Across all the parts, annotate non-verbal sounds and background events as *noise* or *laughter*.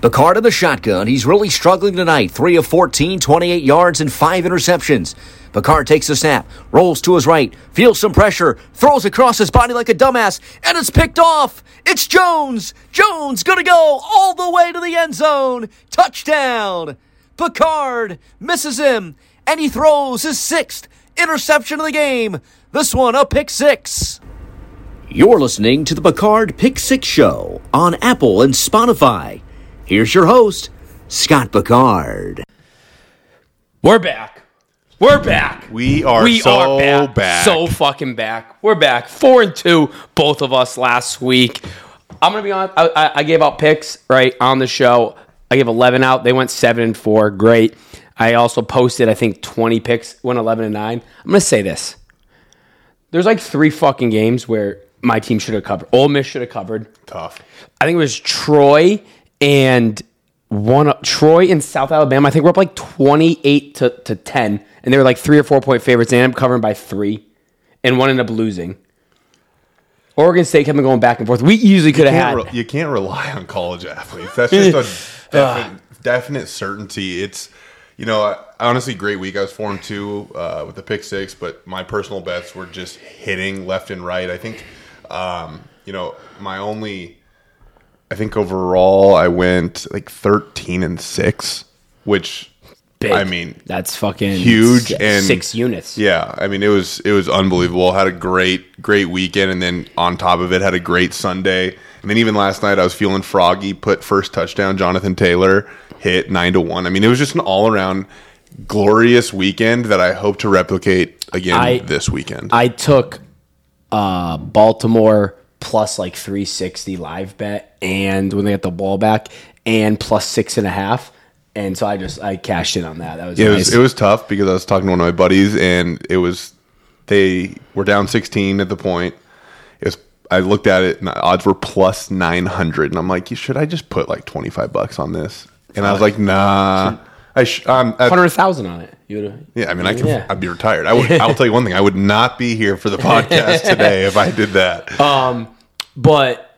Picard in the shotgun. He's really struggling tonight. 3 of 14, 28 yards, and 5 interceptions. Picard takes the snap, rolls to his right, feels some pressure, throws across his body like a dumbass, and it's picked off. It's Jones. Jones gonna go all the way to the end zone. Touchdown. Picard misses him, and he throws his sixth interception of the game. This one a pick six. You're listening to the Picard Pick Six Show on Apple and Spotify. Here's your host, Scott Picard. We're back. We're back. We are we so are back. back. So fucking back. We're back. Four and two, both of us last week. I'm gonna be honest. I, I, I gave out picks right on the show. I gave 11 out. They went seven and four. Great. I also posted I think 20 picks. Went 11 and nine. I'm gonna say this. There's like three fucking games where my team should have covered. Ole Miss should have covered. Tough. I think it was Troy and one Troy and South Alabama. I think we're up like twenty eight to, to ten, and they were like three or four point favorites. They ended up covering by three, and one ended up losing. Oregon State kept on going back and forth. We usually could have had. re- you can't rely on college athletes. That's just a *laughs* definite, definite certainty. It's, you know, honestly, great week. I was four and two uh, with the pick six, but my personal bets were just hitting left and right. I think, um, you know, my only, I think overall I went like thirteen and six, which Big. I mean, that's fucking huge and six units. Yeah, I mean it was it was unbelievable. Had a great great weekend, and then on top of it, had a great Sunday. And then even last night, I was feeling froggy. Put first touchdown, Jonathan Taylor hit nine to one. I mean, it was just an all around glorious weekend that I hope to replicate again I- this weekend. I took uh, Baltimore plus like 360 live bet, and when they get the ball back, and plus six and a half. And so I just I cashed in on that. That was it nice. was it was tough because I was talking to one of my buddies, and it was they were down sixteen at the point. It was I looked at it, and the odds were plus nine hundred, and I'm like, should I just put like twenty five bucks on this? And I was like, nah. *laughs* I sh- um, I- hundred thousand on it. You would yeah, I mean, I could. Yeah. I'd be retired. I would. *laughs* I will tell you one thing. I would not be here for the *laughs* podcast today if I did that. Um, but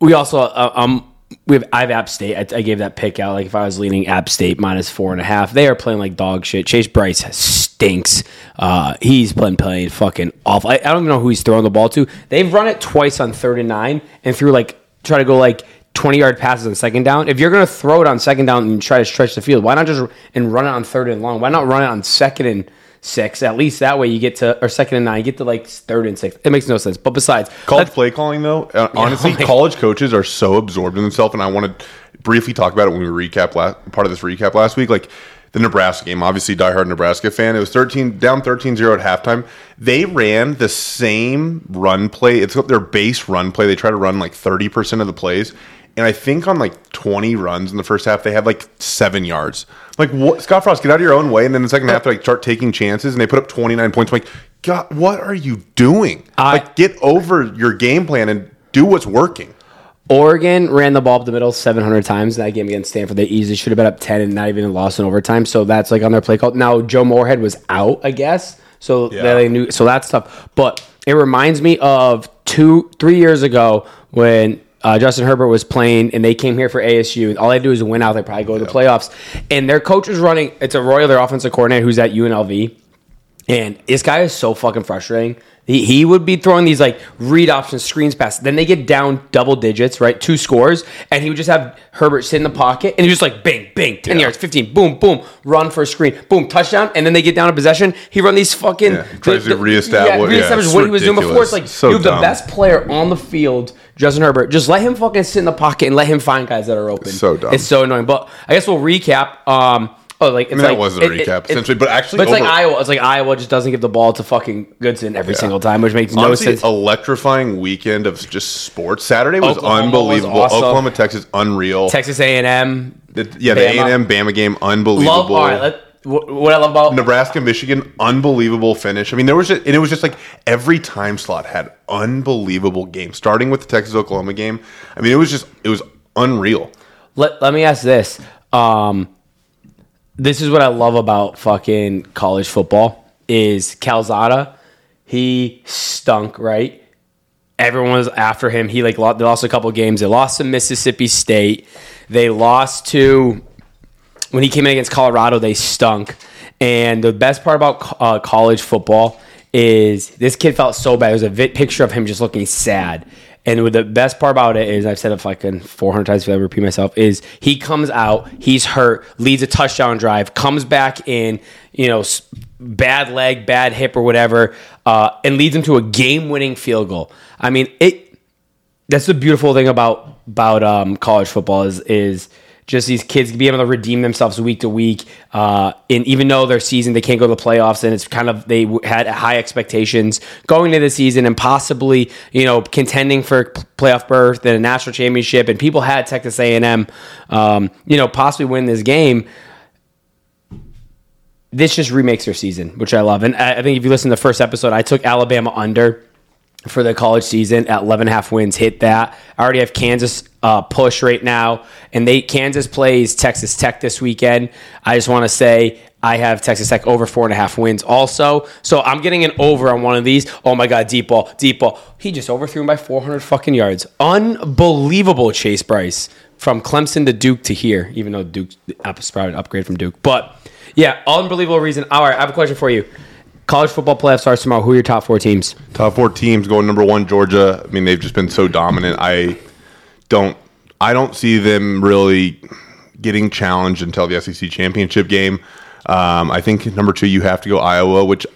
we also uh, um we have I have App State. I, I gave that pick out. Like if I was leaning App State minus four and a half, they are playing like dog shit. Chase Brice stinks. Uh, he's playing playing fucking awful. I, I don't even know who he's throwing the ball to. They've run it twice on third and nine and threw like try to go like. 20 yard passes on second down. If you're going to throw it on second down and try to stretch the field, why not just and run it on third and long? Why not run it on second and six? At least that way you get to, or second and nine, you get to like third and six. It makes no sense. But besides, College play calling, though, uh, *laughs* honestly, my- college coaches are so absorbed in themselves, and I want to briefly talk about it when we recap last, part of this recap last week. Like the Nebraska game, obviously, diehard Nebraska fan. It was thirteen down 13-0 at halftime. They ran the same run play. It's their base run play. They try to run like thirty percent of the plays. And I think on like 20 runs in the first half, they had like seven yards. Like, what? Scott Frost, get out of your own way. And then the second half, they like start taking chances and they put up 29 points. I'm like, God, what are you doing? I- like, get over your game plan and do what's working. Oregon ran the ball up the middle 700 times in that game against Stanford. They easily should have been up 10 and not even lost in overtime. So that's like on their play call. Now Joe Moorhead was out, I guess. So Yeah. they knew. So that's tough. But it reminds me of two, three years ago when uh, Justin Herbert was playing and they came here for ASU. And all they do is win out. They probably go to the playoffs. And their coach is running. It's Arroyo, their offensive coordinator, who's at UNLV. And this guy is so fucking frustrating. He, he would be throwing these like read options, screens pass. Then they get down double digits, right? Two scores. And he would just have Herbert sit in the pocket and he just like bang, bang, 10 Yeah. yards, 15, boom, boom, run for a screen, boom, touchdown. And then they get down a possession. He run these fucking. Yeah, tries to reestablish- yeah, reestablish it's what he was doing before. It's like. So you have the dumb. best player on the field, Justin Herbert. Just let him fucking sit in the pocket and let him find guys that are open. So dumb. It's so annoying. But I guess we'll recap. Um, oh, like, it's I mean, that wasn't a it- recap, it- essentially. But actually, but it's like Iowa. It's like Iowa just doesn't give the ball to fucking Goodson every single time, which makes no Honestly, sense. electrifying weekend of just sports. Saturday was Oklahoma was unbelievable. awesome. Oklahoma, Texas, unreal. Texas A and M. Yeah, the A and M Bama game, unbelievable. Love. All right. Let, wh- what I love about Nebraska, Michigan, unbelievable finish. I mean, there was just, and it was just like every time slot had unbelievable games. Starting with the Texas Oklahoma game, I mean, it was just it was unreal. let, let me ask this. Um, this is what I love about fucking college football is Calzada. He stunk, right? everyone was after him. He like lo- they lost a couple games. They lost to Mississippi State. They lost to when he came in against Colorado. They stunk. And the best part about uh, college football is this kid felt so bad. There's a vi- picture of him just looking sad. And the best part about it is, I've said it fucking 400 times if I repeat myself, is he comes out, he's hurt, leads a touchdown drive, comes back in, you know, bad leg, bad hip, or whatever, uh, and leads him to a game winning field goal. I mean, it. That's the beautiful thing about about um, college football is is just these kids being able to redeem themselves week to week. Uh, and even though their season they can't go to the playoffs, and it's kind of they had high expectations going into the season and possibly you know contending for playoff berth and a national championship. And people had Texas A and M, um, you know, possibly win this game. This just remakes their season, which I love. And I think if you listen to the first episode, I took Alabama under for the college season at 11 and a half wins hit that. I already have kansas uh, push right now and they kansas plays texas tech this weekend. I just want to say i have texas tech over four and a half wins also. So i'm getting an over on one of these. Oh my god deep ball deep ball. He just overthrew him by 400 fucking yards. Unbelievable chase brice from clemson to duke to here even though duke probably an upgrade from duke. But yeah unbelievable reason. All right i have a question for you college football playoff starts tomorrow who are your top four teams Top four teams going number one, Georgia. I mean, they've just been so dominant. I don't, I don't see them really getting challenged until the SEC championship game. Um, I think number two, you have to go Iowa, which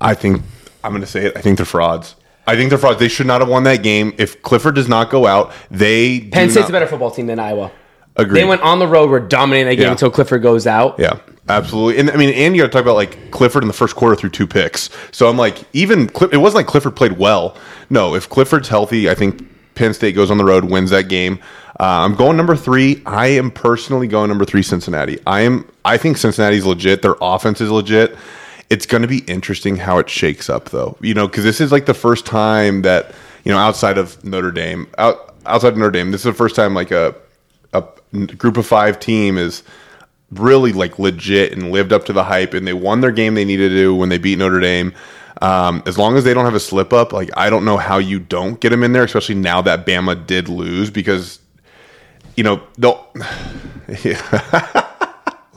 I think I'm going to say it. I think they're frauds. I think they're frauds. They should not have won that game. If Clifford does not go out, they Penn State's not, a better football team than Iowa. Agreed. They went on the road, were dominating that game Yeah. until Clifford goes out. Yeah, absolutely. And I mean, and you got to talk about like Clifford in the first quarter through two picks. So I'm like, even it wasn't like Clifford played well. No, if Clifford's healthy, I think Penn State goes on the road, wins that game. Uh, I'm going number three. I am personally going number three, Cincinnati. I am. I think Cincinnati's legit. Their offense is legit. It's going to be interesting how it shakes up, though. You know, because this is like the first time that you know outside of Notre Dame, out outside of Notre Dame, this is the first time like a a group of five team is really like legit and lived up to the hype and they won their game they needed to do when they beat Notre Dame. Um, as long as they don't have a slip up, like I don't know how you don't get them in there, especially now that Bama did lose because you know they'll. *laughs*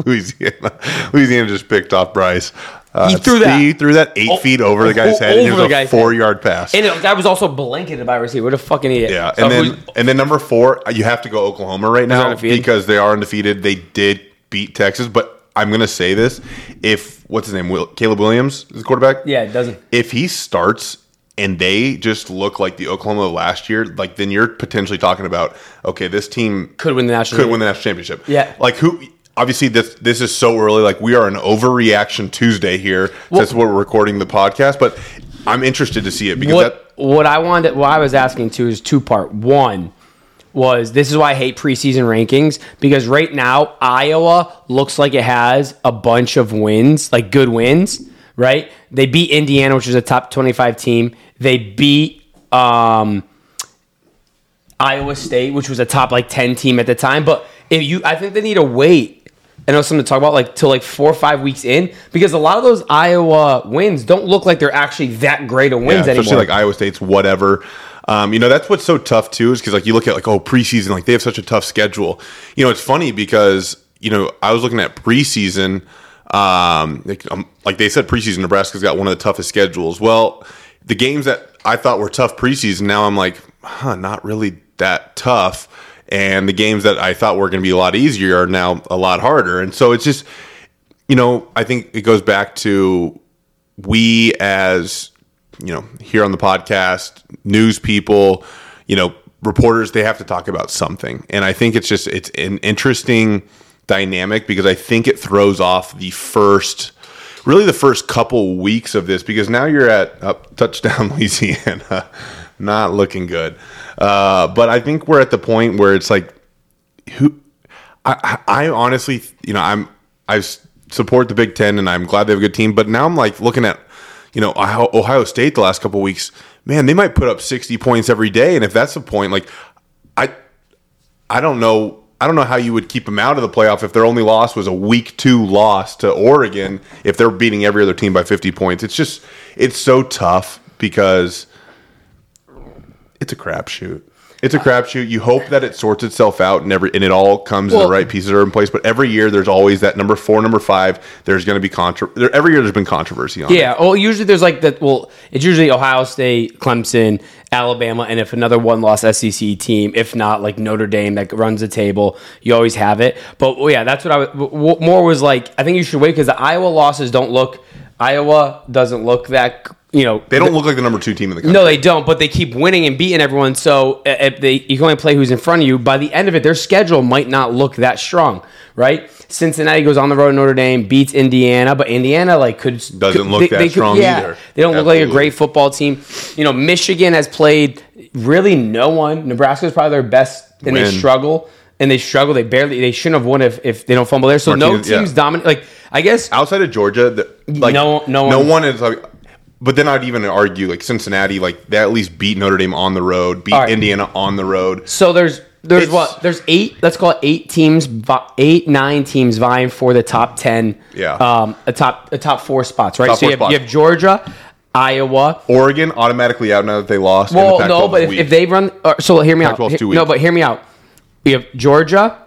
Louisiana, Louisiana just picked off Brice. Uh, He threw that- He threw that eight Oh, feet over the guy's oh, head. and it was a four yard pass. And it, that was also blanketed by receiver. What a fucking idiot. Yeah, So and then who's- and then number four, you have to go Oklahoma right now because they are undefeated. They did beat Texas, but I'm gonna say this: if what's his name, Will, Caleb Williams is the quarterback. yeah, it doesn't. If he starts and they just look like the Oklahoma last year, like then you're potentially talking about okay, this team Could win the national. could win the national championship. Yeah. like who? Obviously, this this is so early. Like we are an overreaction Tuesday here. That's what we're recording the podcast, but I'm interested to see it because What that what I wanted, what I was asking too, is two part. One was this is why I hate preseason rankings because right now Iowa looks like it has a bunch of wins, like good wins. Right? They beat Indiana, which is a top twenty-five team. They beat um, Iowa State, which was a top like ten team at the time. But if you, I think they need to wait. I know something to talk about like till like four or five weeks in because a lot of those Iowa wins don't look like they're actually that great of wins yeah, especially anymore. like Iowa State's whatever. Um, you know, that's what's so tough too, is because like you look at like oh preseason, like they have such a tough schedule. You know, it's funny because you know I was looking at preseason. Um, like, um, like they said, preseason Nebraska's got one of the toughest schedules. Well, the games that I thought were tough preseason, now I'm like, huh, not really that tough. And the games that I thought were going to be a lot easier are now a lot harder. And so it's just, you know, I think it goes back to we as you know here on the podcast news people you know reporters they have to talk about something and i think it's just it's an interesting dynamic because i think it throws off the first really the first couple weeks of this because now you're at up touchdown *laughs* louisiana not looking good uh, but i think we're at the point where it's like who I, I honestly, you know, I'm I support the Big Ten, and I'm glad they have a good team. But now I'm like looking at, you know, Ohio, State the last couple weeks. Man, they might put up 60 points every day, and if that's the point, like, I, I don't know. I don't know how you would keep them out of the playoff if their only loss was a week two loss to Oregon. If they're beating every other team by 50 points, it's just it's so tough because it's a crapshoot. It's a crapshoot. You hope that it sorts itself out and every and it all comes Well- the right pieces are in place. But every year there's always that number four, number five. There's going to be there, Every year there's been controversy on. it. Yeah. Well, usually there's like that. Well, it's usually Ohio State, Clemson, Alabama, and if another one loss SEC team, if not like Notre Dame that runs the table, you always have it. But well, yeah, that's what I was. More was like, I think you should wait because the Iowa losses don't look. Iowa doesn't look that. You know, They don't look like the number two team in the country. No, they don't. But they keep winning and beating everyone. So if they you can only play who's in front of you. By the end of it, their schedule might not look that strong, right? Cincinnati goes on the road Notre Dame, beats Indiana, but Indiana like could Doesn't could- look that strong either. They don't look like a great football team. You know, Michigan has played really no one. Nebraska is probably their best, and they struggle. And they struggle. They barely. They shouldn't have won if, if they don't fumble there. So no Martinez, yeah. teams dominate. Like I guess outside of Georgia, the, like No- no no one- one is like. But then I'd even argue like Cincinnati, like they at least beat Notre Dame on the road, beat right. Indiana on the road. So there's there's It's- what there's eight. Let's call it eight teams, eight nine teams vying for the top ten. Yeah. Um, a top a top four spots, right? Top so you have, you have Georgia, Iowa. Oregon automatically out now that they lost. the Well, Pac-12 no, but if, if they run, uh, so hear me out. Pac-12 's too He- No, but hear me out. You have Georgia.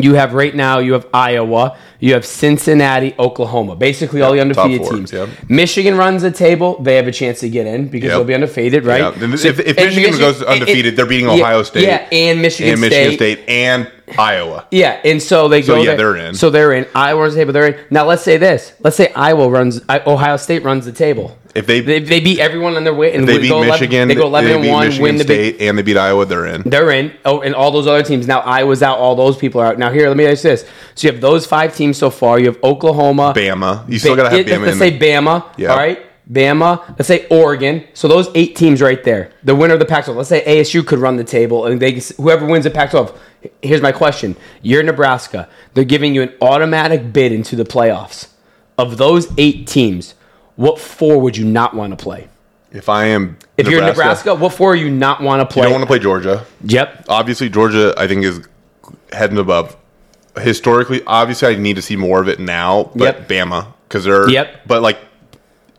You have right now. You have Iowa. You have Cincinnati, Oklahoma. Basically, all the undefeated four, teams. yep. Michigan runs the table. They have a chance to get in because Yep. they'll be undefeated, right? And So- if, if and Michigan goes undefeated, they're beating Ohio State. Yeah, and Michigan, and Michigan State. and Iowa. Yeah, and so they go. yeah, there. they're in. So they're in. Iowa runs the table. They're in. Now let's say this. Let's say Iowa runs. Ohio State runs the table. If they- they, they beat everyone on their way and They beat go 11 Michigan. they go eleven and one. Michigan win the State, big. and they beat Iowa. They're in. They're in. Oh, and all those other teams. Now Iowa's out. All those people are out. Now here, let me ask you this. So you have those five teams so far. You have Oklahoma. Bama. You still got to have Ba- Bama Let's in say. Bama. Yeah. All right. Bama. Let's say Oregon. So those eight teams right there. The winner of the Pac-12. Let's say ASU could run the table, and they whoever wins the Pac-12. Here's my question: You're Nebraska. They're giving you an automatic bid into the playoffs. Of those eight teams, what four would you not want to play? If I am, If you're Nebraska, what four you not want to play? you don't want to play Georgia. Yep. Obviously, Georgia, I think, is head and above. Historically, obviously, I need to see more of it now. But Yep. Bama, because they're. Yep. But like,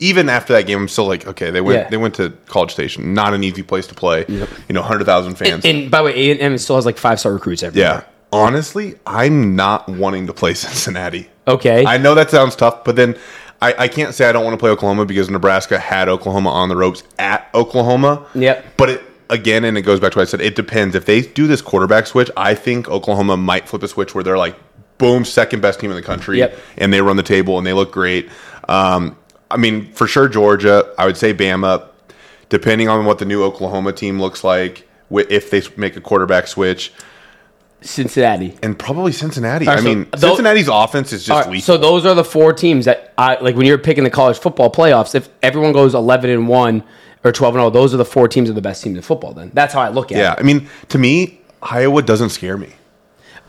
even after that game, I'm still like, okay, they went. Yeah. They went to College Station, not an easy place to play. You know, hundred thousand fans. And by the way, A&M still has like five star recruits everywhere. yeah. Honestly, I'm not wanting to play *laughs* Cincinnati. Okay. I know that sounds tough, but then I, I can't say I don't want to play Oklahoma because Nebraska had Oklahoma on the ropes at Oklahoma. Yep. But it again, and it goes back to what I said. It depends. If they do this quarterback switch, I think Oklahoma might flip a switch where they're like, boom, second best team in the country, Yep. and they run the table and they look great. Um, I mean, for sure, Georgia. I would say Bama, depending on what the new Oklahoma team looks like, if they make a quarterback switch, Cincinnati. and probably Cincinnati. All right, I so mean, tho- Cincinnati's offense is just All right, weak. so those are the four teams that I like when you're picking the college football playoffs. If everyone goes 11 and one or 12 and 0, those are the four teams that are the best teams in football. Then that's how I look at Yeah, it. Yeah, I mean, to me, Iowa doesn't scare me.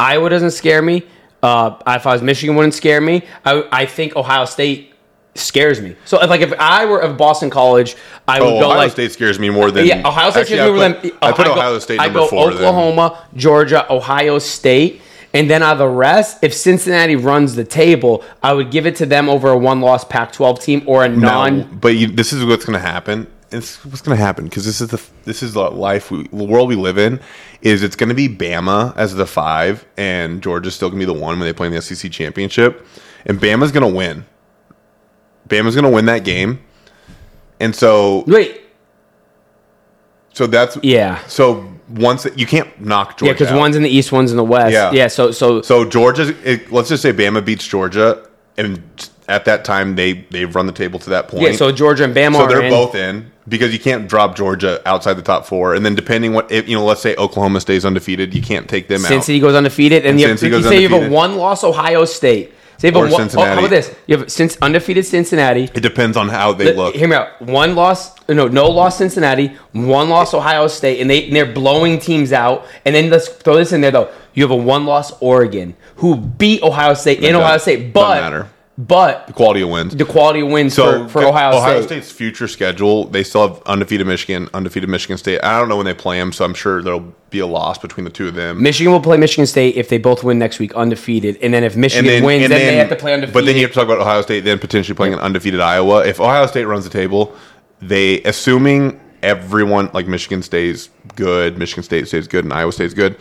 Iowa doesn't scare me. Uh, if I was Michigan, wouldn't scare me. I, I think Ohio State scares me. So if like if I were of Boston College, I would Oh, go Ohio like State scares me more than yeah, Ohio State Actually, scares me more than I put go- Ohio State I number go four. then. Oklahoma, Georgia, Ohio State. And then out of the rest, if Cincinnati runs the table, I would give it to them over a one-loss Pac-12 team or a non. No, but you, this is what's going to happen. It's what's going to happen because this is the this is the life we, the world we live in. Is it's going to be Bama as the five and Georgia's still going to be the one when they play in the SEC championship, and Bama's going to win. Bama's going to win that game, and so Wait, so that's yeah, So once you can't knock Georgia, yeah, because one's in the East, one's in the West. Yeah. yeah. So, so, So Georgia, it, let's just say Bama beats Georgia, and at that time they they've run the table to that point. yeah. So Georgia and Bama So are they're in. both in because you can't drop Georgia outside the top four, and then depending what if, you know, let's say Oklahoma stays undefeated, you can't take them out. Cincy goes undefeated, and, you, have, you say you have a one-loss Ohio State. So have Or a one, oh, Cincinnati. how about this? You have since undefeated Cincinnati. It depends on how they look. Hear me out. One loss, no, no loss Cincinnati, one loss Ohio State, and they and they're blowing teams out. And then let's throw this in there though. You have a one loss Oregon who beat Ohio State in Ohio State, doesn't but the Quality of wins. the quality of wins So for, for Ohio, State. State's future schedule, they still have undefeated Michigan, undefeated Michigan State. I don't know when they play them, so I'm sure there'll be a loss between the two of them. Michigan will play Michigan State if they both win next week undefeated, and then if Michigan wins, then, they have to play undefeated. But then you have to talk about Ohio State, then potentially playing an undefeated Iowa. If Ohio State runs the table, they assuming everyone like Michigan stays good, Michigan State stays good, and Iowa stays good.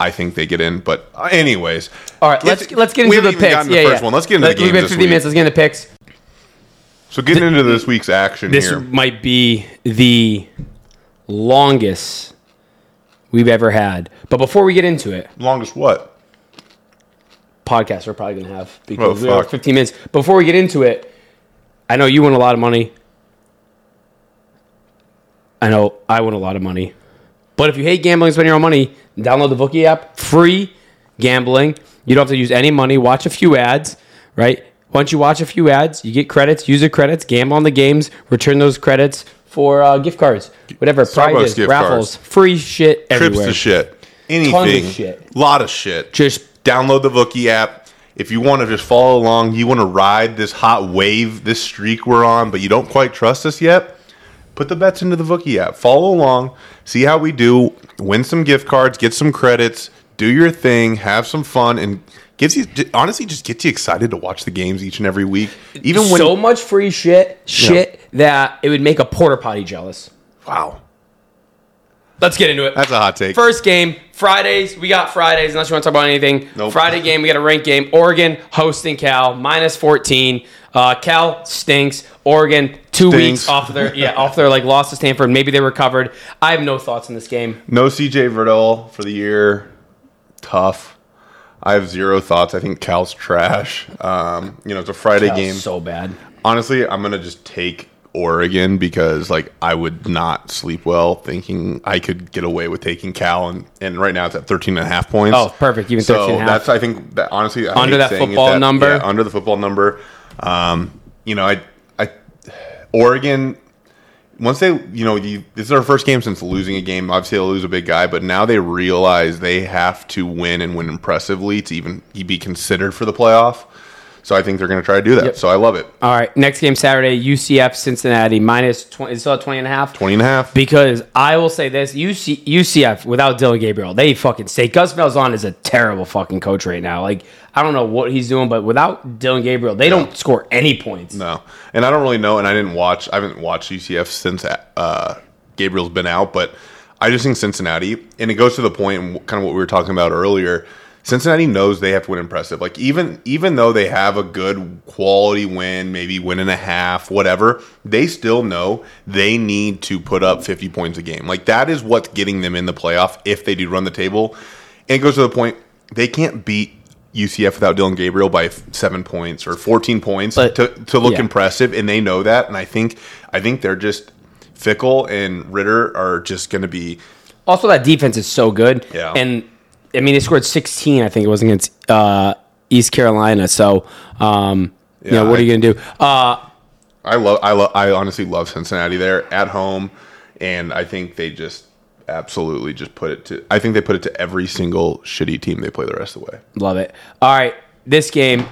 I think they get in. But uh, anyways, All right, let's let's get into the picks. the yeah, first yeah. one. Let's get into Let- the We've games been this 50 minutes. Let's get into picks. So getting into this week's action This here. might be the longest we've ever had. But before we get into it, Longest what? podcast we're probably going to have Oh, because we are 15 minutes. Before we get into it, I know you win a lot of money. I know I win a lot of money. But if you hate gambling, spend your own money, download the Bookie app. Free gambling. You don't have to use any money. Watch a few ads, right? Once you watch a few ads, you get credits, user credits, gamble on the games, return those credits for uh, gift cards, whatever, Starbucks prizes, gift raffles, cards. free shit everywhere. Trips to shit. Anything. shit. Lot of shit. Just download the Vookie app. If you want to just follow along, you want to ride this hot wave, this streak we're on, but you don't quite trust us yet, put the bets into the Vookie app. Follow along, see how we do, win some gift cards, get some credits, do your thing, have some fun, and gets you honestly just gets you excited to watch the games each and every week. Even when so much free shit, shit that it would make a porter potty jealous. wow, Let's get into it. that's a hot take. First game, Fridays. We got Fridays, unless you want to talk about anything. Nope. Friday game, we got a ranked game. Oregon hosting Cal, minus 14. Uh, Cal stinks. Oregon, two Stinks. weeks off their yeah, off their like loss to Stanford. Maybe they recovered. I have no thoughts in this game. No CJ Verdell for the year. Tough. I have zero thoughts. I think Cal's trash. Um, you know, it's a Friday Cal's game. so bad. Honestly, I'm gonna just take Oregon because like I would not sleep well thinking I could get away with taking Cal and, and right now it's at 13 and a half points. Oh, perfect. Even so 13 and a half. that's I think that honestly I Under that saying it, football number? yeah, under the football number. Um, you know, I I Oregon once they, you know, you, this is our first game since losing a game. Obviously, they'll lose a big guy, but now they realize they have to win and win impressively to even be considered for the playoff. So I think they're going to try to do that. So I love it. All right, next game Saturday, UCF Cincinnati minus 20. Is it still at 20 and a half? 20 and a half. Because I will say this, UC, UCF without Dillon Gabriel, they fucking stay. Gus Malzahn is a terrible fucking coach right now. Like I don't know what he's doing, but without Dillon Gabriel, they don't score any points. No, and I don't really know, and I didn't watch. I haven't watched UCF since uh, Gabriel's been out, but I just think Cincinnati, and it goes to the point, and kind of what we were talking about earlier. Cincinnati knows they have to win impressive. Like even even though they have a good quality win, maybe win and a half, whatever, they still know they need to put up 50 points a game. Like that is what's getting them in the playoff if they do run the table. And it goes to the point they can't beat UCF without Dillon Gabriel by seven points or 14 points But- to, to look yeah. impressive, and they know that. And I think I think they're just Fickell and Ridder are just going to be Also, that defense is so good. Yeah. And I mean, they scored 16. I think it was against uh, East Carolina. So, um, you know, Yeah, what are you gonna do? Uh, I love I love I honestly love Cincinnati there at home, and I think they just absolutely just put it to. I think they put it to every single shitty team they play the rest of the way. Love it. All right, this game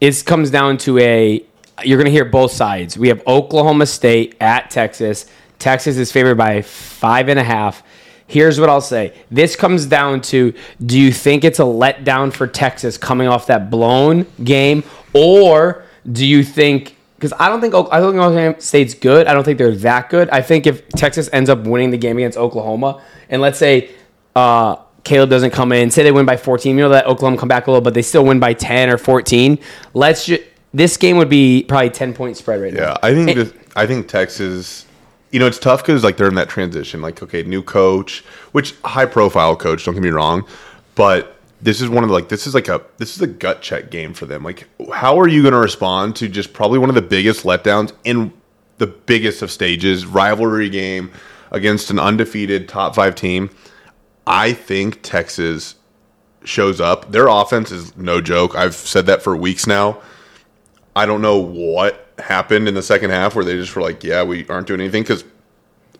is comes down to a. You're going to hear both sides. We have Oklahoma State at Texas. Texas is favored by five and a half. Here's what I'll say. This comes down to: Do you think it's a letdown for Texas coming off that blown game, or do you think? Because I don't think I don't think Oklahoma State's good. I don't think they're that good. I think if Texas ends up winning the game against Oklahoma, and let's say uh, Caleb doesn't come in. Say they win by 14. You know that Oklahoma come back a little, but they still win by 10 or 14. Let's just. This game would be probably 10 point spread right now. Yeah, I think And- this, I think Texas. You know, it's tough because like they're in that transition. Like, okay, new coach, which high profile coach. Don't get me wrong, but this is one of the like this is like a this is a gut check game for them. Like, how are you going to respond to just probably one of the biggest letdowns in the biggest of stages, rivalry game against an undefeated top five team? I think Texas shows up. Their offense is no joke. I've said that for weeks now. I don't know what happened in the second half where they just were like, yeah, we aren't doing anything because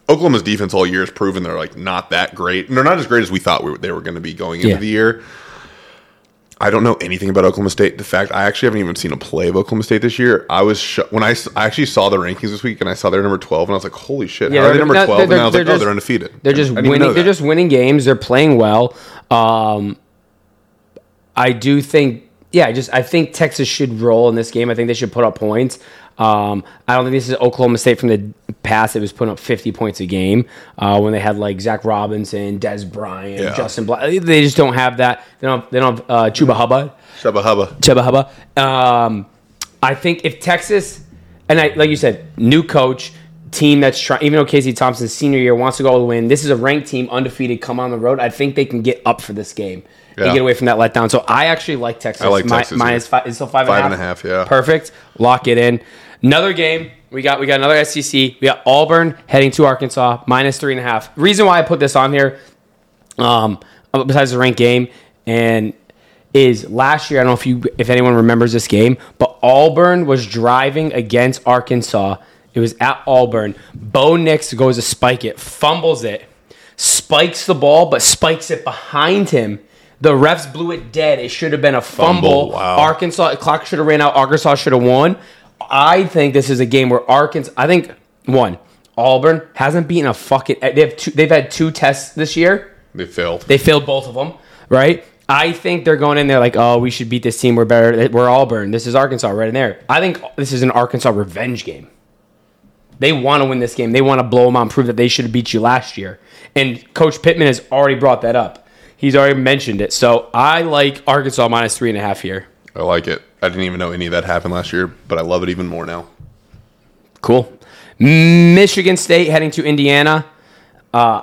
Oklahoma's defense all year has proven they're like not that great. And they're not as great as we thought we were, they were going to be going into Yeah. the year. I don't know anything about Oklahoma State. The fact I actually haven't even seen a play of Oklahoma State this year. I was sh- when I actually saw the rankings this week and I saw they're number twelve and I was like, holy shit, Yeah, are they they're- number twelve? And I was they're like, oh, they're undefeated. They're just I didn't even winning. They're just winning games. They're playing well. Um, I do think, yeah, I just I think Texas should roll in this game. I think they should put up points. Um, I don't think this is Oklahoma State from the past. It was putting up 50 points a game uh, when they had like Zach Robinson, Dez Bryant, Yeah. Justin Black. They just don't have that. They don't. They don't have uh, Chuba Hubbard. Shubba hubba. Chuba Hubba. Um, I think if Texas, and I, like you said, new coach, team that's trying, even though Casey Thompson's senior year wants to go all the win, this is a ranked team, undefeated, come on the road. I think they can get up for this game and get away from that letdown. So I actually like Texas. I like Mi- Texas, minus yeah. five. It's still five, Five and and a half, yeah. Perfect. Lock it in. Another game. We got we got another SEC. We got Auburn heading to Arkansas minus three and a half. Reason why I put this on here um, besides the ranked game, and is last year. I don't know if you if anyone remembers this game, but Auburn was driving against Arkansas. It was at Auburn. Bo Nix goes to spike it, fumbles it, spikes the ball, but spikes it behind him. The refs blew it dead. It should have been a fumble. Fumble, wow. Arkansas clock should have ran out. Arkansas should have won. I think this is a game where Arkansas. I think one Auburn hasn't beaten a fucking. They have two. They've had two tests this year. They failed. They failed both of them, right? I think they're going in there like, oh, we should beat this team. We're better. We're Auburn. This is Arkansas right in there. I think this is an Arkansas revenge game. They want to win this game. They want to blow them out and prove that they should have beat you last year. And Coach Pittman has already brought that up. He's already mentioned it. So I like Arkansas minus three and a half here. I like it. I didn't even know any of that happened last year, but I love it even more now. Cool. Michigan State heading to Indiana. Uh,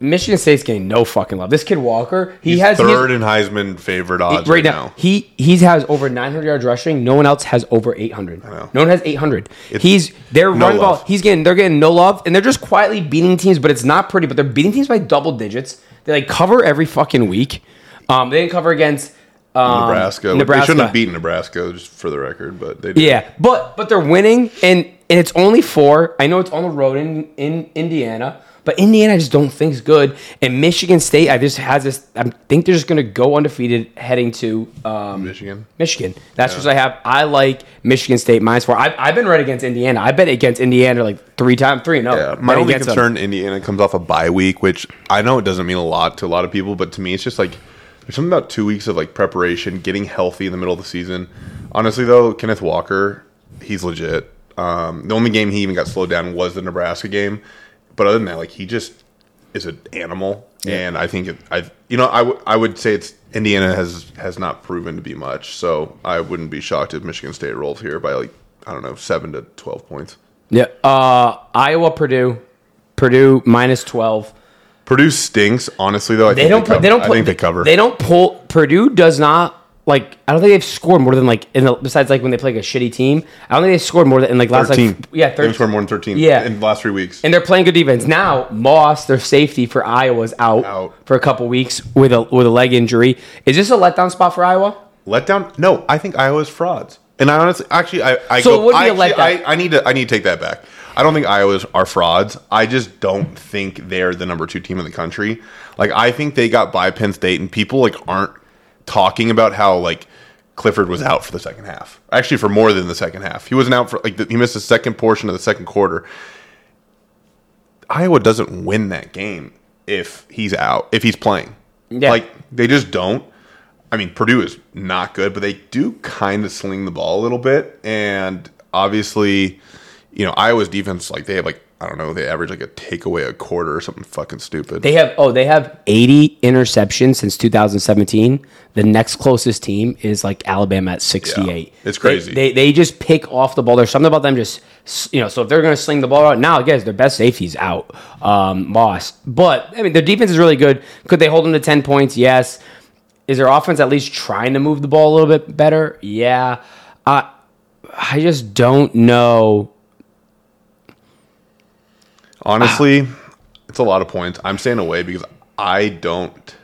Michigan State's getting no fucking love. This kid Walker, he He's has he has- third in Heisman favored odds right now, he he has over 900 yards rushing. No one else has over 800. No one has 800. It's he's they're no running ball. He's getting they're getting no love, and they're just quietly beating teams. But it's not pretty. But they're beating teams by double digits. They like cover every fucking week. Um, they didn't cover against um, Nebraska. Nebraska. They shouldn't have beaten Nebraska, just for the record, but they did. Yeah, but but they're winning, and and it's only four. I know it's on the road in in Indiana, but Indiana I just don't think is good. And Michigan State, I just has this. I think they're just going to go undefeated heading to um, Michigan. Michigan. That's what I have. I like Michigan State minus four. I've, I've been right against Indiana. I bet against Indiana like three times, three and oh. Yeah, my only against them. concern, Indiana comes off a bye week, which I know it doesn't mean a lot to a lot of people, but to me, it's just like there's something about two weeks of like preparation, getting healthy in the middle of the season. Honestly, though, Kenneth Walker, he's legit. Um, the only game he even got slowed down was the Nebraska game, but other than that, like he just is an animal, and I think it, I, you know, I, w- I would say it's Indiana has has not proven to be much, so I wouldn't be shocked if Michigan State rolls here by like I don't know seven to twelve points. Yeah. Uh, Iowa, Purdue, Purdue minus twelve. Purdue stinks, honestly. Though I They think don't. They cover. they don't. I think they cover. They don't pull. Purdue does not like. I don't think they've scored more than like in the besides like when they play like a shitty team. I don't think they've scored more than in like last thirteen. like yeah They've thirteen. scored more than thirteen. Yeah. in the last three weeks. And they're playing good defense now. Moss, their safety for Iowa's out, Out. for a couple weeks with a with a leg injury. Is this a letdown spot for Iowa? Letdown? No, I think Iowa's frauds. And I honestly, actually, I, I So go. it would be I, a actually- letdown. I, I need to. I need to take that back. I don't think Iowa's are frauds. I just don't think they're the number two team in the country. Like I think they got by Penn State, and people like aren't talking about how like Clifford was out for the second half. Actually, for more than the second half, he wasn't out for like the, he missed the second portion of the second quarter. Iowa doesn't win that game if he's out, if he's playing. Yeah. Like they just don't. I mean, Purdue is not good, but they do kind of sling the ball a little bit. And obviously, you know, Iowa's defense, like they have like I don't know, they average like a takeaway a quarter or something fucking stupid. They have oh they have 80 interceptions since 2017. The next closest team is like Alabama at 68. Yeah, it's crazy. They, they they just pick off the ball. There's something about them just you know. So if they're going to sling the ball out now, guys, their best safety's out, um, Moss. But I mean, their defense is really good. Could they hold them to 10 points? Yes. Is their offense at least trying to move the ball a little bit better? Yeah. Uh, I just don't know. Honestly, *sighs* it's a lot of points. I'm staying away because I don't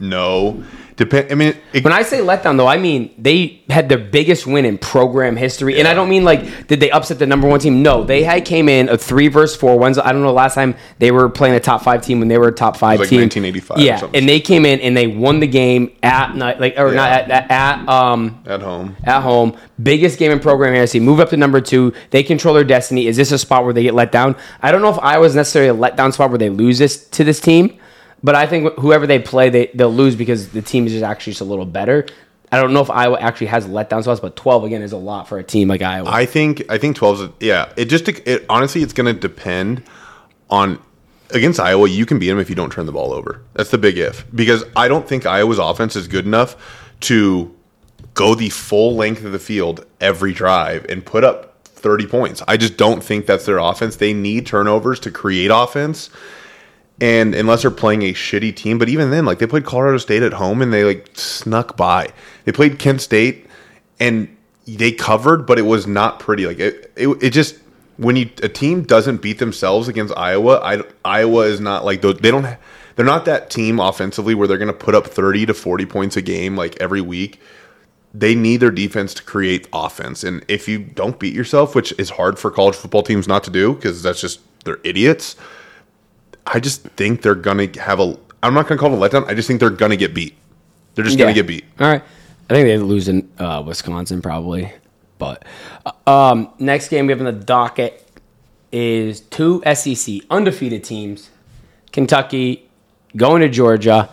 know. Depend. I mean, it, When I say letdown, though, I mean they had their biggest win in program history, and I don't mean like did they upset the number one team? No, they had came in a three versus four. When's I don't know last time they were playing a top five team when they were a top five like team. 1985 or Yeah, and they came in and they won the game at night, like or not at, at, at um at home. at home. Biggest game in program history. Move up to number two. They control their destiny. Is this a spot where they get let down? I don't know if Iowa's necessarily a letdown spot where they lose this to this team, but I think whoever they play, they they'll lose because the team is just actually just a little better. I don't know if Iowa actually has letdown but 12 again is a lot for a team like Iowa. I think I think 12 is yeah. It just it honestly it's going to depend on against Iowa. You can beat them if you don't turn the ball over. That's the big if because I don't think Iowa's offense is good enough to go the full length of the field every drive and put up 30 points. I just don't think that's their offense. They need turnovers to create offense. And unless they're playing a shitty team, but even then, like they played Colorado State at home and they like snuck by. They played Kent State and they covered, but it was not pretty. Like it, it, it just when you a team doesn't beat themselves against Iowa, I, Iowa is not like. They don't. They're not that team offensively where they're going to put up thirty to forty points a game like every week. They need their defense to create offense, and if you don't beat yourself, which is hard for college football teams not to do because that's just they're idiots. I just think they're gonna have a. I'm not gonna call it a letdown. I just think they're gonna get beat. They're just gonna Yeah. get beat. All right. I think they lose in uh, Wisconsin probably. But uh, um, next game we have in the docket is two SEC undefeated teams. Kentucky going to Georgia.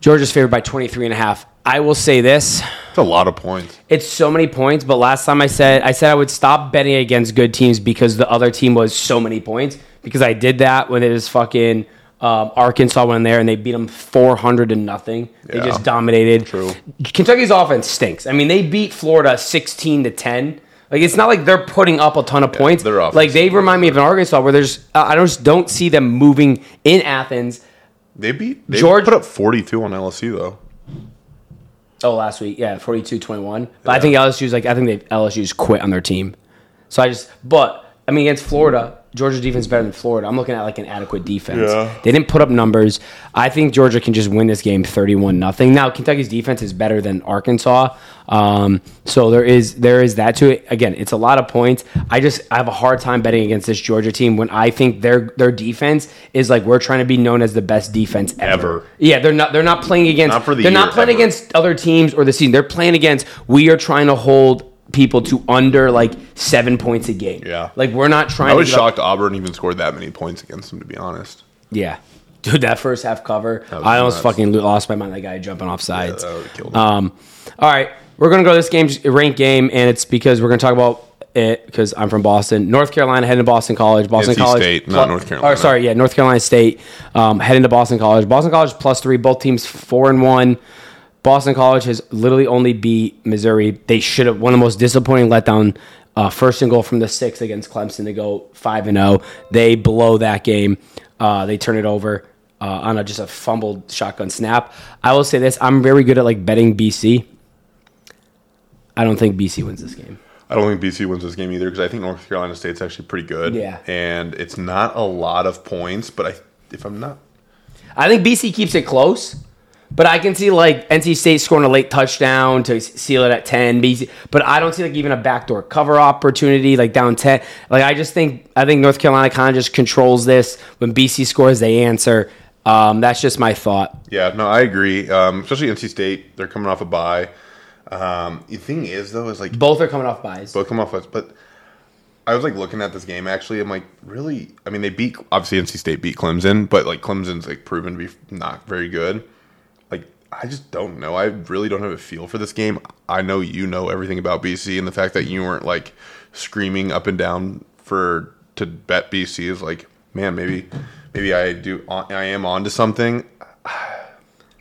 Georgia's favored by 23 and a half. I will say this. It's a lot of points. It's so many points, but last time I said I said I would stop betting against good teams because the other team was so many points. Because I did that when it was fucking um, Arkansas went in there and they beat them four hundred to nothing. They Yeah. just dominated. True. Kentucky's offense stinks. I mean, they beat Florida sixteen to ten. Like it's not like they're putting up a ton of points. their offense like they remind me of an Arkansas where there's uh, I just don't see them moving in Athens. They beat they George- put up 42 on LSU though. Oh, last week, yeah, 42-21. But I think LSU's like I think they LSU's quit on their team. So I just but I mean against Florida, Georgia's defense better than Florida. I'm looking at like an adequate defense. Yeah. They didn't put up numbers. I think Georgia can just win this game 31 nothing. Now Kentucky's defense is better than Arkansas. Um, so there is there is that to it. Again, it's a lot of points. I just I have a hard time betting against this Georgia team when I think their their defense is like we're trying to be known as the best defense ever. Ever. Yeah, they're not they're not playing against Not for the they're not playing ever. against other teams or the season. They're playing against we are trying to hold people to under like seven points a game. Yeah. Like we're not trying I was give up- shocked Auburn even scored that many points against them to be honest. Yeah. Dude, that first half cover, I almost nuts. fucking lost my mind. That guy jumping off sides. that would've killed him. um, all right, we're gonna go to this game ranked game, and it's because we're gonna talk about it because I'm from Boston, North Carolina, heading to Boston College, Boston NC College, State, not North Carolina. Or sorry, yeah, North Carolina State, um, heading to Boston College. Boston College plus three, both teams four and one. Boston College has literally only beat Missouri. They should have one of the most disappointing letdown. Uh, first and goal from the six against Clemson to go five and zero. They blow that game. Uh, they turn it over uh, on a, just a fumbled shotgun snap. I will say this: I'm very good at like betting BC. I don't think BC wins this game. I don't think BC wins this game either because I think North Carolina State's actually pretty good. Yeah. and it's not a lot of points, but I if I'm not I think BC keeps it close, but I can see like NC State scoring a late touchdown to seal it at ten. BC, but I don't see like even a backdoor cover opportunity like down ten. Like I just think I think North Carolina kind of just controls this. When BC scores, they answer. Um, that's just my thought. Yeah, no, I agree. Um, especially NC State, they're coming off a bye. Um, the thing is, though, is like Both are coming off buys. both come off, us, but I was like looking at this game. Actually, I'm like, really? I mean, they beat obviously NC State beat Clemson, but like Clemson's like proven to be not very good. I just don't know. I really don't have a feel for this game. I know you know everything about BC, and the fact that you weren't like screaming up and down for to bet BC is like, man, maybe maybe I do. I am onto something. *sighs*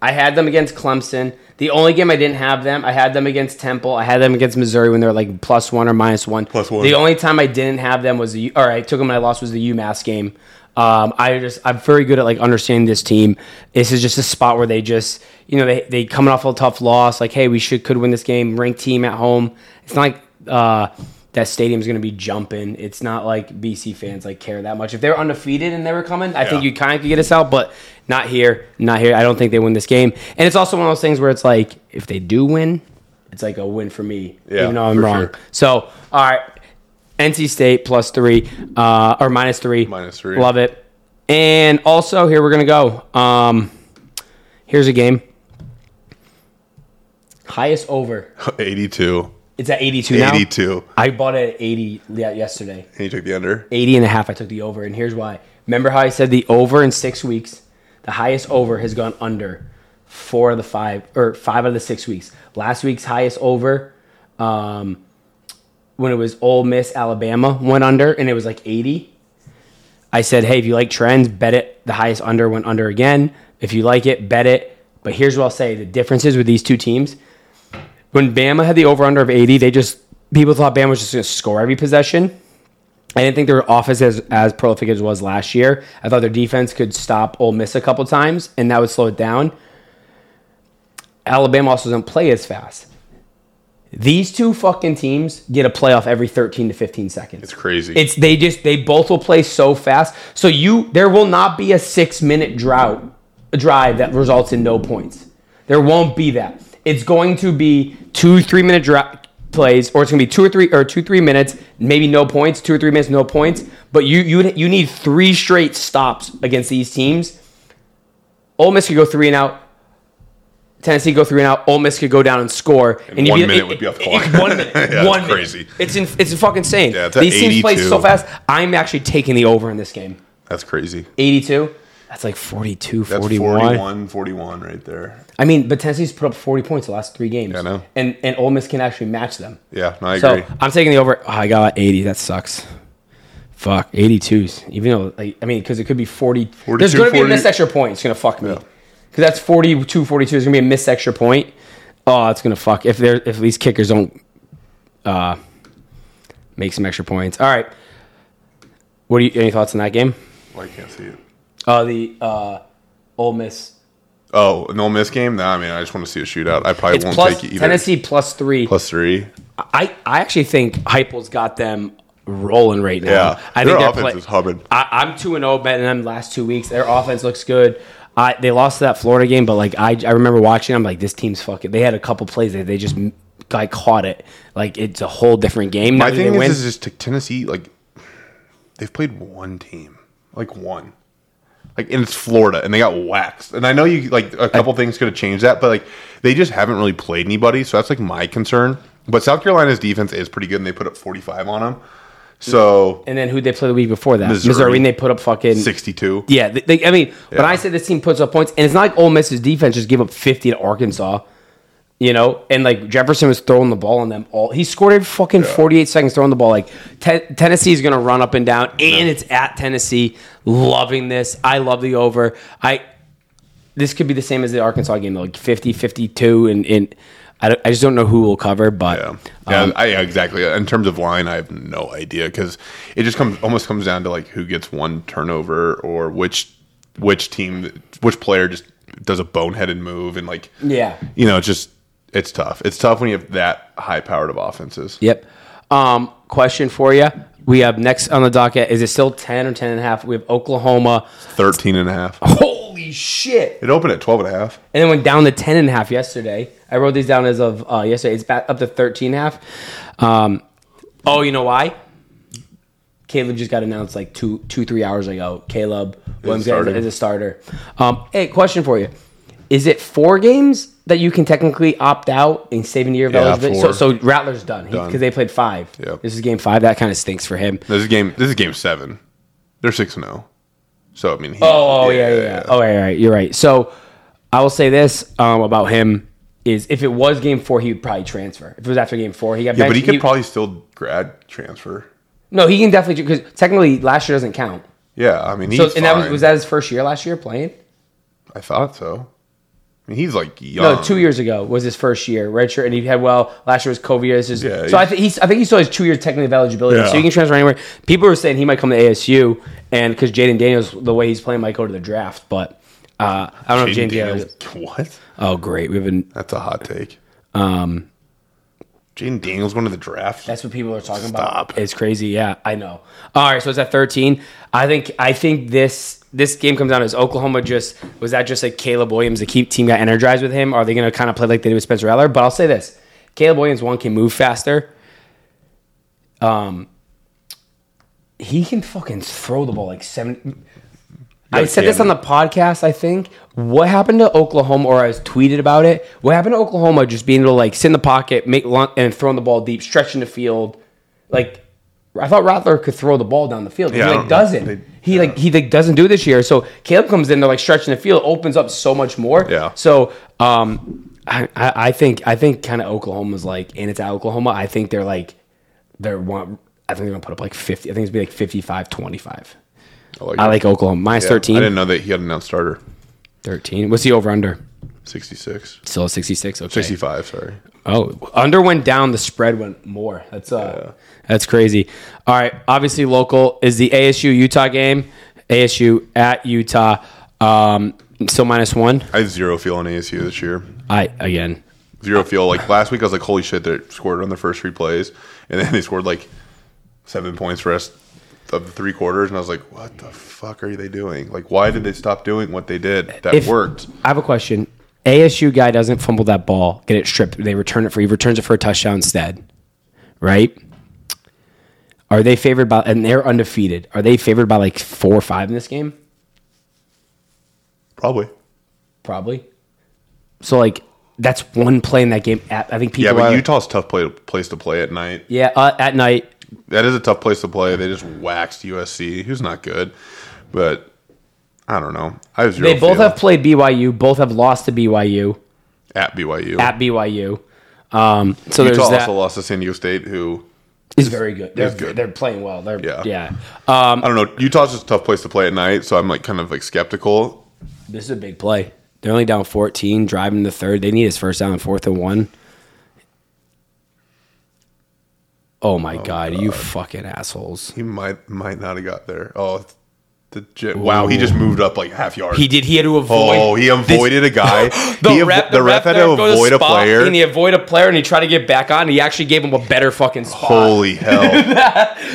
I had them against Clemson. The only game I didn't have them, I had them against Temple. I had them against Missouri when they were like plus one or minus one. Plus one. The only time I didn't have them was the, or I took them and I lost was the UMass game. Um, I just I'm very good at like understanding this team. This is just a spot where they just you know they they coming off a tough loss. Like hey, we should could win this game. Ranked team at home. It's not like uh, that stadium's going to be jumping. It's not like BC fans like care that much. If they're undefeated and they were coming, I think you kind of could get us out, but not here, not here. I don't think they win this game. And it's also one of those things where it's like if they do win, it's like a win for me, Yeah, even though I'm wrong. sure. So all right, NC State plus three uh, or minus three, Minus three. Love it. And also here we're gonna go. Um, here's a game. Highest over. *laughs* 82. It's at 82 now. 82. I bought it at 80 yeah, yesterday. And you took the under. 80 and a half I took the over and here's why. Remember how I said the over in 6 weeks, the highest over has gone under four of the five or five out of the six weeks. Last week's highest over, um, when it was Ole Miss Alabama went under and it was like 80. I said, hey, if you like trends, bet it. The highest under went under again. If you like it, bet it. But here's what I'll say: the differences with these two teams. When Bama had the over under of 80, they just people thought Bama was just going to score every possession. I didn't think their offense as as prolific as was last year. I thought their defense could stop Ole Miss a couple times, and that would slow it down. Alabama also doesn't play as fast. These two fucking teams get a playoff every 13 to 15 seconds. It's crazy. It's they just they both will play so fast. So you there will not be a six minute drought a drive that results in no points. There won't be that. It's going to be two three minute dri- plays, or it's going to be two or three or two three minutes, maybe no points, two or three minutes, no points. But you you you need three straight stops against these teams. Ole Miss could go three and out. Tennessee go three and out. Ole Miss could go down and score. and one you'd minute would be off the clock. One minute. *laughs* Yeah, one minute. crazy. It's in, it's fucking insane. Yeah, it's These teams play so fast. I'm actually taking the over in this game. That's crazy. 82. That's like 42, That's 41. 41, 41 right there. I mean, but Tennessee's put up 40 points the last three games. Yeah, I know. And and Ole Miss can actually match them. Yeah, no, I So agree. I'm taking the over. Oh, I got 80. That sucks. Fuck, 82s. Even though, like, I mean, because it could be 40. There's going to be a missed extra point. It's going to fuck me. Yeah. Because that's 42, 42. There's going to be a missed extra point. Oh, it's going to fuck. If they're if these kickers don't uh, make some extra points. All right. What do you, any thoughts on that game? Well, I can't see it. Uh, the uh, Ole Miss. Oh, an Ole Miss game? Nah, I mean, I just want to see a shootout. I probably It's won't plus take it either. Tennessee plus three. plus three. I, I actually think Heupel's got them rolling right now. Yeah, I their think they're offense play- is humming. I, I'm two and zero betting them last two weeks. Their offense looks good. I, they lost that Florida game, but like I, I remember watching. I'm like, this team's fucking. They had a couple plays that they just like caught it. Like it's a whole different game. My thing is, is just Tennessee. Like they've played one team, like one, like and it's Florida, and they got waxed. And I know you like a couple things could have changed that, but like they just haven't really played anybody. So that's like my concern. But South Carolina's defense is pretty good, and they put up 45 on them. So and then who they play the week before that? Missouri. Missouri. and they put up fucking 62. Yeah, they, they- I mean, when Yeah. I say this team puts up points, and it's not like Ole Miss's defense just give up 50 to Arkansas, you know, and like Jefferson was throwing the ball on them all. He scored every fucking 48 seconds throwing the ball. Like te- Tennessee's going to run up and down, and it's at Tennessee. Loving this. I love the over. I this could be the same as the Arkansas game, like 50, 52, and, and I, I just don't know who we'll cover, but Yeah, yeah, um, I, yeah, exactly. In terms of line, I have no idea because it just comes almost comes down to like who gets one turnover or which which team, which player just does a boneheaded move and like yeah. you know, it's just it's tough. It's tough when you have that high powered of offenses. Yep. Um, question for you. We have next on the docket. Is it still 10 or 10 and a half? We have Oklahoma. 13 and a half. Holy shit. It opened at 12 and a half. And then went down to 10 and a half yesterday. I wrote these down as of uh, yesterday. It's back up to 13 and a half. Um, oh, you know why? Caleb just got announced like two, two, three hours ago. Caleb Williams is, is a starter. Um, hey, question for you: Is it four games that you can technically opt out and save a year of Yeah, eligibility? So, so Rattler's done Done. because they played five. Yep. This is game five. That kind of stinks for him. This is game. This is game seven. They're six and zero. So I mean, he, Oh, oh yeah, yeah, yeah. Oh, right, right. You're right. So I will say this um, about him is if it was game four, he would probably transfer. If it was after game four, he got Yeah, but he could probably still grad transfer. no, he can definitely because technically last year doesn't count. Yeah, I mean, he's So and that was was that his first year last year playing? I thought so. Mean, he's like young. No, two years ago was his first year redshirt, and he had well last year was is, Yeah, so I think he's I think he still has two years technically of eligibility, Yeah. so he can transfer anywhere. People were saying he might come to ASU, and because Jayden Daniels the way he's playing might go to the draft, but uh, I don't know if Jayden Daniels. Daniels. What? Oh, great, we haven't. That's a hot take. Um, Jayden Daniels going to the draft. That's what people are talking Stop. about. It's crazy. Yeah, I know. All right, so it's at 13. I think I think this this game comes down as Oklahoma just was that just like Caleb Williams the keep team got energized with him? Are they going to kind of play like they did with Spencer Rattler? But I'll say this: Caleb Williams one can move faster. Um, he can fucking throw the ball like seven. I said this on the podcast. I think what happened to Oklahoma, or I was tweeted about it. What happened to Oklahoma just being able to like sit in the pocket, make and throwing the ball deep, stretching the field, like I thought Rattler could throw the ball down the field. Yeah, he like doesn't. They- he like he like doesn't do this year. So Caleb comes in, they're like stretching the field, opens up so much more. Yeah. So um, I, I I think I think kind of Oklahoma's like, and it's at Oklahoma. I think they're like they're one. I think they're gonna put up like fifty. I think it's gonna be like 55, 25. I like, I like Oklahoma minus Yeah, 13. I didn't know that he had an announced starter. 13. What's the over under? 66. Still at 66. Okay. 65, sorry. Oh, under went down, the spread went more. That's uh, that's crazy. All right, obviously local is the ASU Utah game. ASU at Utah, um, still minus one. I have zero feel on ASU this year. I again, Zero feel. Like last week, I was like, holy shit, they scored on the first three plays. And then they scored like seven points for rest of the three quarters. And I was like, what the fuck are they doing? Like, why did they stop doing what they did? That If- worked. I have a question. ASU guy doesn't fumble that ball, get it stripped. They return it for he returns it for a touchdown instead, right? Are they favored by and they're undefeated? Are they favored by like four or five in this game? Probably. Probably. So like that's one play in that game. I think people Yeah, but are Utah's tough play, place to play at night. yeah uh, at night. That is a tough place to play. They just waxed USC, who's not good. But I don't know. I zero They both feel have played BYU. Both have lost to BYU at BYU. at BYU. Um, so Utah there's that. also lost to San Diego State, who is very good. They're good. They're playing well. They're Yeah. yeah. Um, I don't know. Utah's just a tough place to play at night, so I'm like kind of like skeptical. this is a big play. They're only down 14, driving the third. They need his first down, fourth and one. Oh my god, you fucking assholes! He might might not have got there. Oh, the j- wow! He just moved up like half yard. He did. He had to avoid. oh, he this- avoided a guy. *laughs* The he, ref, the ref had to avoid a spot, player. and he avoided a player, and he tried to get back on. He actually gave him a better fucking spot. Holy *laughs* hell!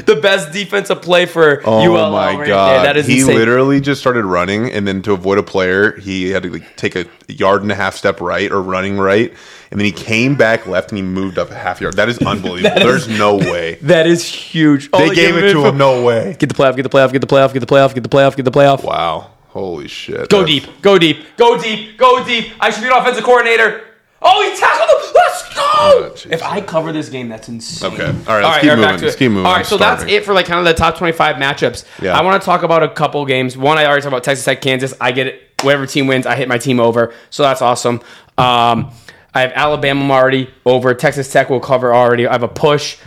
the best defensive play for Oh ULL my right god! there. That is he insane. literally just started running, and then to avoid a player, he had to like, take a yard and a half step right or running right, and then he came back left and he moved up a half yard. That is *laughs* unbelievable. There's no way That is huge. Oh, they gave it to him. No way. Get the playoff. Get the playoff. Get the playoff. Get the playoff. Get the playoff. Get the playoff. Wow! Holy shit! Go That's- deep. Go deep. Go deep. Go deep. I should be an offensive coordinator. Oh, he tackled him. Let's go. Oh, if I cover this game, that's insane. Okay. All right, let's keep Eric, moving. back to Let's it. keep moving. All I'm so that's it for like kind of the top 25 matchups. Yeah. I want to talk about a couple games. One, I already talked about Texas Tech, Kansas. I get it. Whatever team wins, I hit my team over. So that's awesome. Um, I have Alabama already over. Texas Tech will cover already. I have a push.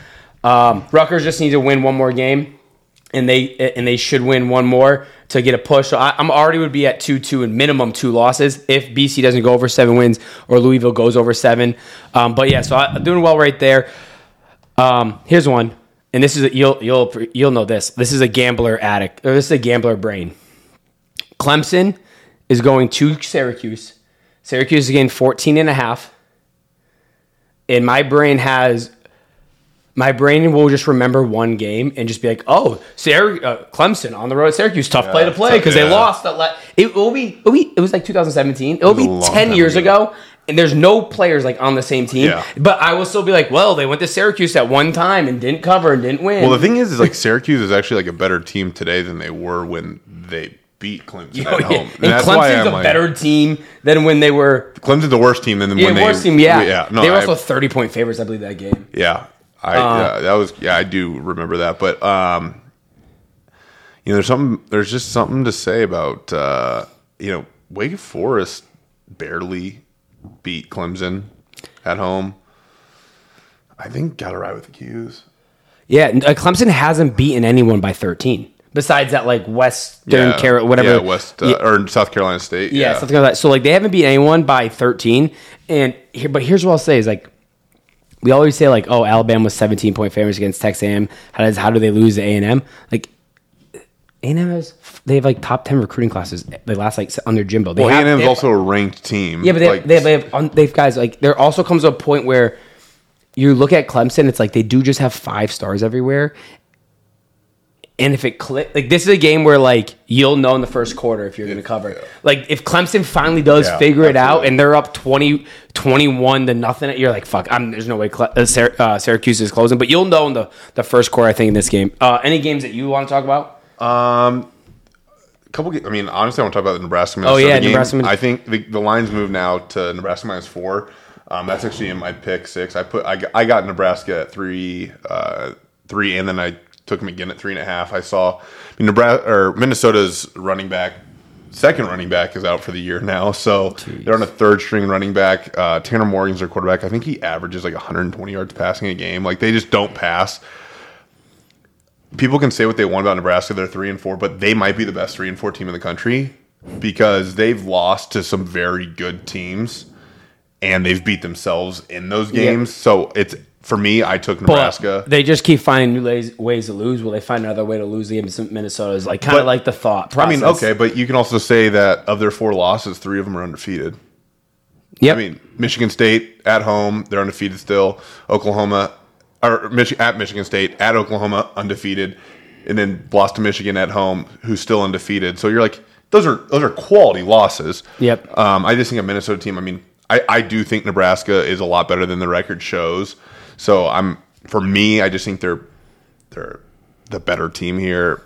Um, Rutgers just need to win one more game and they and they should win one more to get a push. So I, I'm already would be at two two and minimum two losses if BC doesn't go over seven wins or Louisville goes over seven. Um, but yeah, so I'm doing well right there. Um, here's one, and this is a, you'll you'll you'll know this. This is a gambler addict or this is a gambler brain. Clemson is going to Syracuse. Syracuse is getting 14 and a half. And my brain has my brain will just remember one game and just be like, "Oh, Syr- uh, Clemson on the road at Syracuse, tough play to play because they lost." That it will be, it'll be, it was like 2017. It'll a be 10 years ago. ago, and there's no players like on the same team. Yeah. But I will still be like, "Well, they went to Syracuse at one time and didn't cover and didn't win." Well, the thing is, is like Syracuse is actually like a better team today than they were when they beat Clemson Oh, at yeah. home. And, Clemson's a like, better team than when they were. Clemson's the worst team than Yeah, when they worst team. Yeah, yeah. No, they were I- also 30 point favorites, I believe, that game. Yeah, I Uh, yeah, that was yeah, I do remember that. But um, you know, there's something there's just something to say about uh, you know, Wake Forest barely beat Clemson at home. I think got it ride with the 'Cuse. Yeah, uh, Clemson hasn't beaten anyone by 13 besides that like Western Yeah, Carol, whatever. Yeah, West uh, Yeah. or South Carolina State. Yeah, Yeah, something like that. So like they haven't beat anyone by 13. And here, but here's what I'll say is like we always say like oh Alabama was 17 point favorites against Texas A&M. How does how do they lose to A&M? Like A&M has they have like top 10 recruiting classes. They last like under Jimbo. They Well, A&M's they have- also a ranked team. yeah, but they Like, have, they have, they have, um, they've guys like there also comes a point where you look at Clemson, it's like they do just have five stars everywhere. And if it click, like this is a game where like you'll know in the first quarter if you're going to cover. Like if Clemson finally does Yeah, figure it out and they're up 20, 21 to nothing, you're like fuck. I'm, there's no way Cle- uh, Syr- uh, Syracuse is closing, but you'll know in the the first quarter. I think in this game. Uh, any games that you want to talk about? Um, couple. I mean, honestly, I want to talk about the Nebraska. Oh, yeah, game. Nebraska, I think the, the lines move now to Nebraska minus four. Um, that's actually in my pick six. I put I, got- I got Nebraska at three, uh, three, and then I took them again at three and a half. I saw Nebraska or Minnesota's running back, second running back is out for the year now, so they're on a third string running back. Uh, Tanner Morgan's their quarterback. I think he averages like 120 yards passing a game. Like they just don't pass. People can say what they want about Nebraska. They're three and four, but they might be the best three and four team in the country because they've lost to some very good teams and they've beat themselves in those games. So it's for me. I took But Nebraska. they just keep finding new ways, to lose. Will they find another way to lose against Minnesota? Is like kind of But- like the thought I mean, okay, but you can also say that of their four losses, three of them are undefeated. Yep. I mean, Michigan State at home, they're undefeated still. Oklahoma, or Mich- at Michigan State, at Oklahoma, undefeated, and then lost to Michigan at home, who's still undefeated. So you're like, those are those are quality losses. Yep. Um, I just think a Minnesota team. I mean, I, I do think Nebraska is a lot better than the record shows. So I'm for me, I just think they're they're the better team here.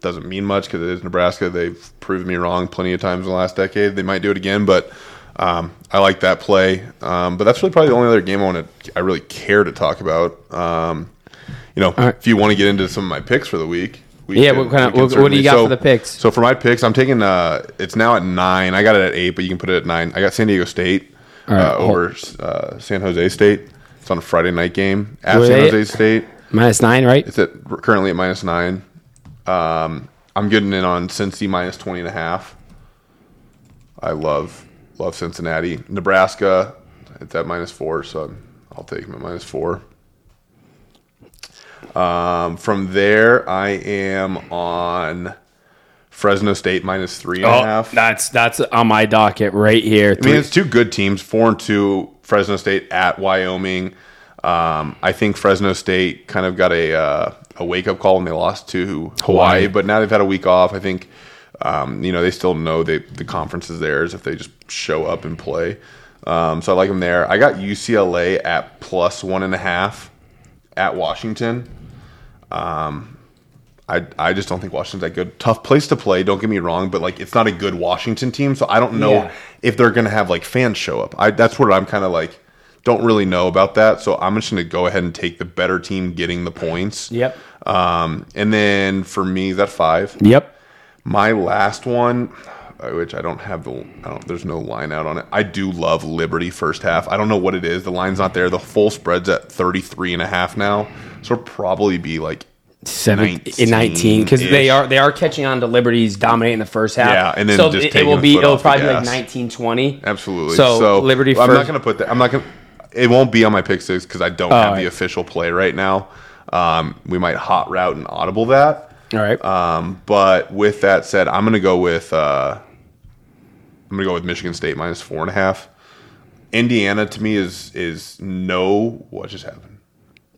Doesn't mean much because it is Nebraska. They've proved me wrong plenty of times in the last decade. They might do it again, but um, I like that play. Um, but that's really probably the only other game I want to I really care to talk about. Um, you know, right. if you want to get into some of my picks for the week. we Yeah, what kind of- what do you got so- for the picks? So for my picks, I'm taking. Uh, it's now at nine. I got it at eight, but you can put it at nine. I got San Diego State right, uh, over uh, San Jose State. It's on a Friday night game at Were San Jose State. minus nine, right? It's at currently at minus nine. Um, I'm getting in on Cincy minus 20 and a half. I love love Cincinnati. Nebraska, it's at minus four, so I'll take them at minus four. Um, from there, I am on Fresno State minus three and a half. Oh, that's that's on my docket right here. I mean, it's two good teams, four and two. Fresno State at Wyoming. Um, I think Fresno State kind of got a uh, a wake up call when they lost to Hawaii, Hawaii. but now they've had a week off. I think um, you know they still know they, the conference is theirs if they just show up and play. Um, so I like them there. I got UCLA at plus one and a half at Washington. Um, I, I just don't think Washington's that good. Tough place to play. Don't get me wrong, but like it's not a good Washington team, so I don't know Yeah. if they're gonna have like fans show up. I that's what I'm kind of like. Don't really know about that, so I'm just gonna go ahead and take the better team getting the points. Yep. Um, and then for me, is that five. Yep. My last one, uh, which I don't have the, I don't, there's no line out on it. I do love Liberty first half. I don't know what it is. The line's not there. The full spread's at 33 and a half now. So probably be like, Seven, in 19 because they are they are catching on to Liberty's dominating the first half. Yeah, and then so it, it will be it'll probably be like gas. 19 20. absolutely. So, Liberty I'm first. not going to put that, I'm not to, it won't be on my pick six because I don't have right. the official play right now. Um, we might hot route and audible that. All right. Um, but with that said, I'm going to go with uh, I'm to go with Michigan State minus four and a half. Indiana to me is is no. What just happened?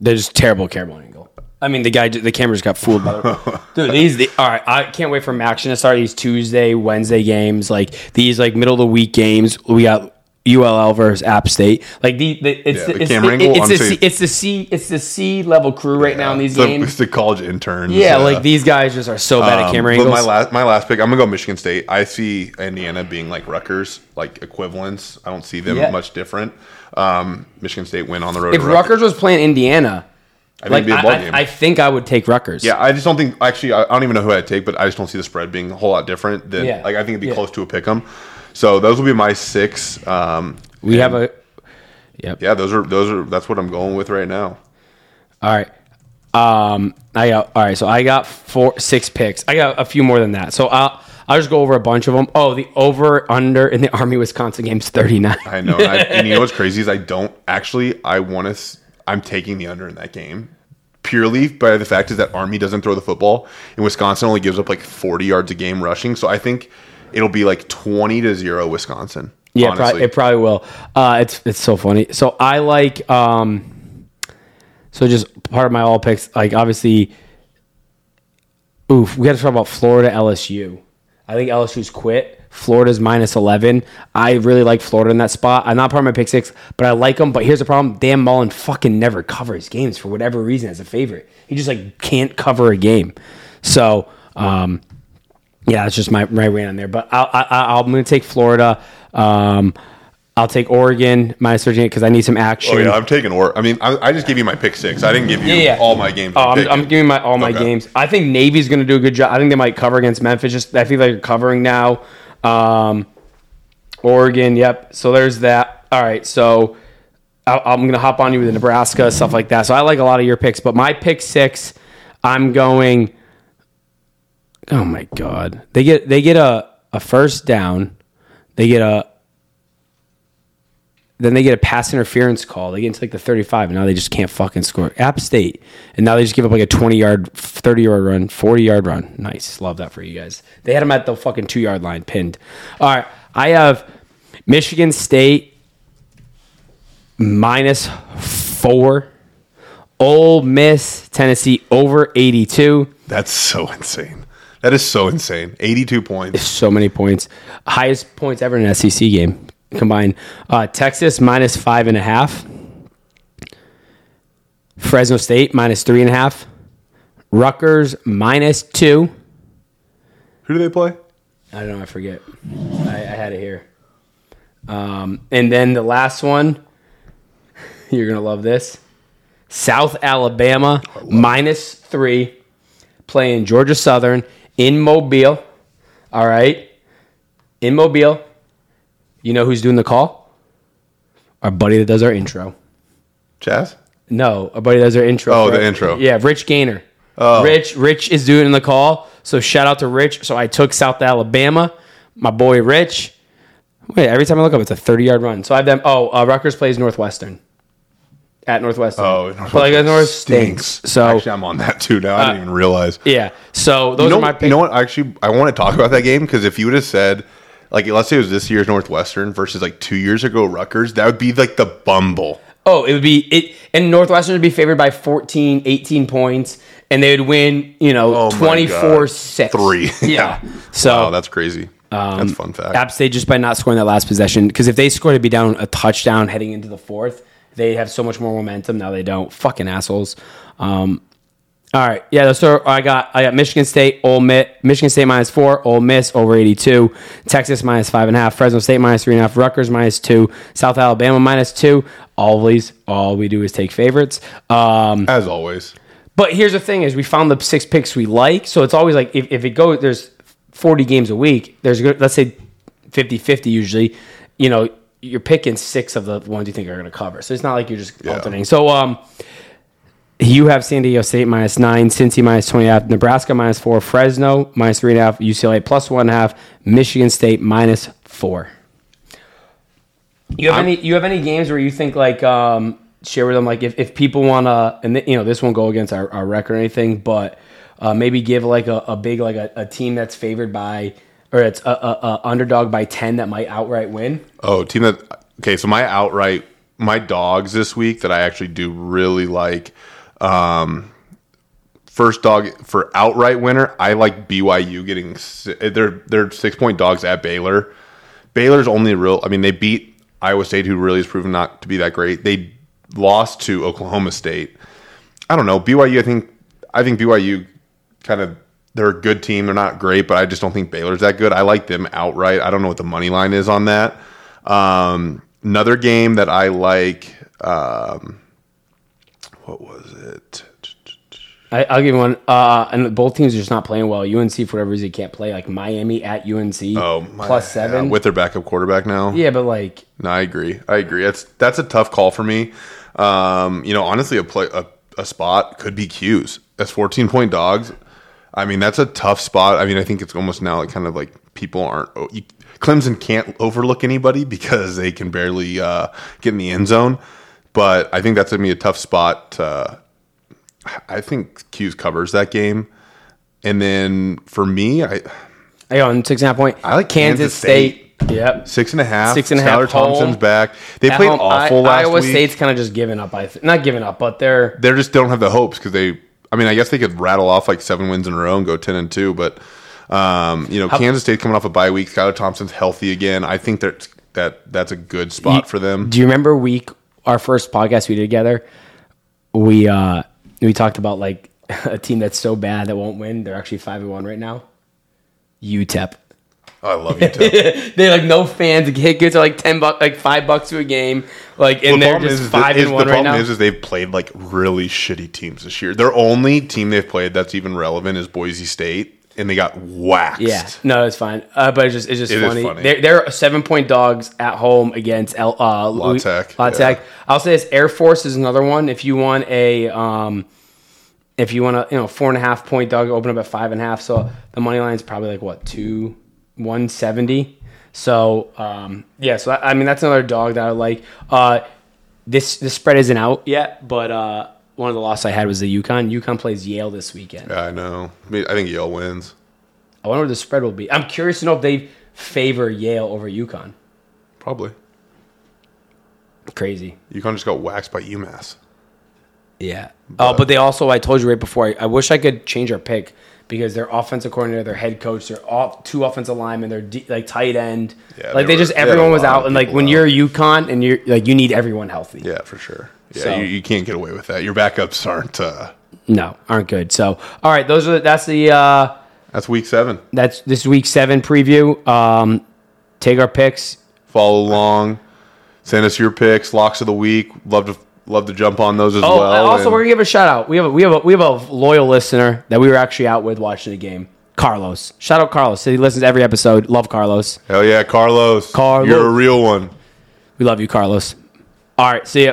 They're just terrible angle. I mean, the guy, the cameras got fooled by the *laughs* dude. These, the, all right. I can't wait for action to start these Tuesday, Wednesday games. Like these, like middle of the week games. We got ULL versus App State. Like the, the it's Yeah, the, the it's, camera it- angle, it's the C, it's the C it's the C level crew right now in these It's the- games. It's the college interns. yeah, uh, like these guys just are so bad at um, camera but angles. my last my last pick, I'm gonna go Michigan State. I see Indiana being like Rutgers, like equivalents. I don't see them Yeah. much different. Um, Michigan State win on the road. if to Rutgers was playing Indiana, I think like it'd be a I, ball I- game. I think I would take Rutgers. Yeah, I just don't think. Actually, I, I don't even know who I'd take, but I just don't see the spread being a whole lot different than. Yeah. Like, I think it'd be Yeah. close to a pick 'em. So those will be my six. Um, we have a. Yep. yeah, those are those are that's what I'm going with right now. All right. Um, I got all right. So I got four, six picks. I got a few more than that. So I'll I'll just go over a bunch of them. Oh, the over under in the Army Wisconsin game's thirty nine. I know, and, I, and you know what's *laughs* crazy is I don't actually. I want to. I'm taking the under in that game purely by the fact is that Army doesn't throw the football, and Wisconsin only gives up like 40 yards a game rushing. So I think it'll be like 20 to zero Wisconsin. Yeah, honestly. it probably will. Uh, it's it's so funny. So I like um, so just part of my all picks. Like obviously, oof, we got to talk about Florida LSU. I think LSU's quit. Florida's minus eleven. I really like Florida in that spot. I'm not part of my pick six, but I like them. But here's the problem: Dan Mullen fucking never covers games for whatever reason as a favorite. He just like can't cover a game. So um, yeah, that's just my my rant on there. But I'll, I, I- I'm going to take Florida. Um, I'll take Oregon minus 13 because I need some action. Oh yeah, I'm taking or. I mean, I, I just gave you my pick six. I didn't give you Yeah, yeah. all my games. Oh, I'm I'm. I'm giving my all my Okay. games. I think Navy's going to do a good job. I think they might cover against Memphis. Just I feel like they're covering now. Um, Oregon, yep. So there's that. All right, so I, I'm going to hop on you with Nebraska stuff like that. So I like a lot of your picks, but my pick six, I'm going. Oh my god, they get they get a a first down, they get a then they get a pass interference call. They get into like the 35, and now they just can't fucking score. App State, and now they just give up like a 20 yard, 30 yard run, 40 yard run. Nice, love that for you guys. They had them at the fucking two yard line, pinned. All right, I have Michigan State minus four, Ole Miss, Tennessee over 82. That's so insane. That is so insane. 82 points. so many points. Highest points ever in an SEC game combined. Uh, Texas minus five and a half. Fresno State minus three and a half. Rutgers minus two. Who do they play? I don't know. I forget. I, I had it here. Um, and then the last one, *laughs* you're gonna love this. South Alabama minus three, playing Georgia Southern in Mobile. All right, in Mobile. You know who's doing the call? Our buddy that does our intro. Jazz? No, our buddy that does our intro. Oh, for- the intro. Yeah, Rich Gainer. Oh. Rich, Rich is doing the call. So shout out to Rich. So I took South Alabama, my boy Rich. Wait, every time I look up, it's a 30 yard run. So I have them. Oh, uh, Rutgers plays Northwestern. At Northwestern. Oh, But like North stinks. So actually, I'm on that too now. I didn't even realize. yeah. So those You know, are my picks. you know what? Actually, I want to talk about that game because if you would have said, like, let's say it was this year's Northwestern versus like two years ago Rutgers, that would be like the bumble. Oh, it would be it, and Northwestern would be favored by 14, 18 points, and they would win, you know, Oh 24 God. 6. Three. Yeah. *laughs* So Oh, that's crazy. that's a fun fact. App State just by not scoring that last possession because if they scored to be down a touchdown heading into the fourth, they have so much more momentum. Now they don't. Fucking assholes. Um, all right, yeah. So I got I got Michigan State, Ole Miss, Michigan State minus four, Ole Miss over eighty two, Texas minus five and a half, Fresno State minus three and a half, Rutgers minus two, South Alabama minus two. Always, all we do is take favorites. Um, As always. but here's the thing: is we found the six picks we like, so it's always like if, if it goes, there's 40 games a week. There's good- let's say 50-50 usually. You know, you're picking six of the ones you think are going to cover. So it's not like you're just Yeah. alternating. So um, you have San Diego State minus nine, Cincy minus twenty and a half, Nebraska minus four, Fresno minus three and a half, UCLA one half, Michigan State minus four. You have I'm- any? You have any games where you think like um, share with them like if, if people want to and th- you know this won't go against our, our record or anything, but uh, maybe give like a, a big like a, a team that's favored by or it's a, a, a underdog by ten that might outright win. Oh, team that. Okay, so my outright, my dogs this week that I actually do really like. Um, first dog for outright winner, I like BYU getting. They're they're six point dogs at Baylor. Baylor's only real. I mean, they beat Iowa State, who really has proven not to be that great. They lost to Oklahoma State. I don't know BYU. I think I think BYU kind of they're a good team. They're not great, but I just don't think Baylor's that good. I like them outright. I don't know what the money line is on that. Um, another game that I like. Um, what was it? I, I'll give you one. Uh, and both teams are just not playing well. UNC for whatever reason can't play. Like Miami at UNC Oh, my- plus seven. yeah, with their backup quarterback now. yeah, but like No, I agree. I agree. That's that's a tough call for me. Um, you know, honestly, a play a, a spot could be 'Cuse. That's fourteen point dogs. I mean, that's a tough spot. I mean, I think it's almost now like kind of like people aren't. oh, You, Clemson can't overlook anybody because they can barely uh, get in the end zone. But I think that's gonna be a tough spot. Uh, I think Q's covers that game. And then for me, I I on six and a half point. I like Kansas, Kansas State. Yep. six and a half. Six and a half Skylar Thompson's back. They At played home, awful I- last Iowa week. State's kind of just giving up. I th- not giving up, but they're they just don't have the hopes because they. I mean, I guess they could rattle off like seven wins in a row and go ten and two, but um, you know, Kansas State coming off a bye week. Skylar Thompson's healthy again. I think that that that's a good spot for them. Do you remember week our first podcast we did together? We uh we talked about like *laughs* a team that's so bad that won't win. They're actually five and one right now. UTEP. I love UTEP. *laughs* They're like no fans. Tickets are like ten bucks, like five bucks to a game. Like and the they're just is, five is and the one right problem now. is, is they've played like really shitty teams this year. Their only team they've played that's even relevant is Boise State, and they got waxed. yeah, no, it's fine. Uh, but it's just it's just It funny. funny. They're, they're seven point dogs at home against L, uh, Louis- Tech, La yeah. Tech. I'll say this: Air Force is another one. If you want a um, if you want a you know four and a half point dog, open up at five and a half. So the money line is probably like what two one seventy. So um, yeah, so I, I mean that's another dog that I like. Uh, this this spread isn't out yet, but uh, one of the losses I had was the UConn. UConn plays Yale this weekend. Yeah, I know. I, mean, I think Yale wins. I wonder what the spread will be. I'm curious to know if they favor Yale over UConn. Probably. Crazy. UConn just got waxed by UMass. Yeah. Oh, but they also, I told you right before, I, I wish I could change our pick because their offensive coordinator, their head coach, their off, two offensive linemen, their de- like tight end, Yeah, like they they, just were- they everyone was out, and like when out. you're UConn and you're like you need everyone healthy. Yeah, for sure. Yeah, So- you, you can't get away with that. Your backups aren't. Uh, No, aren't good. So all right, those are that's the uh that's week seven. that's this week seven preview. Um, take our picks. Follow along. Send us your picks, locks of the week. Love to love to jump on those as Oh, well. also and- we're gonna give a shout out. We have a, we have a, we have a loyal listener that we were actually out with watching the game. Carlos, shout out Carlos. He listens to every episode. Love Carlos. hell yeah, Carlos. Carlos. You're a real one. We love you, Carlos. All right, see ya.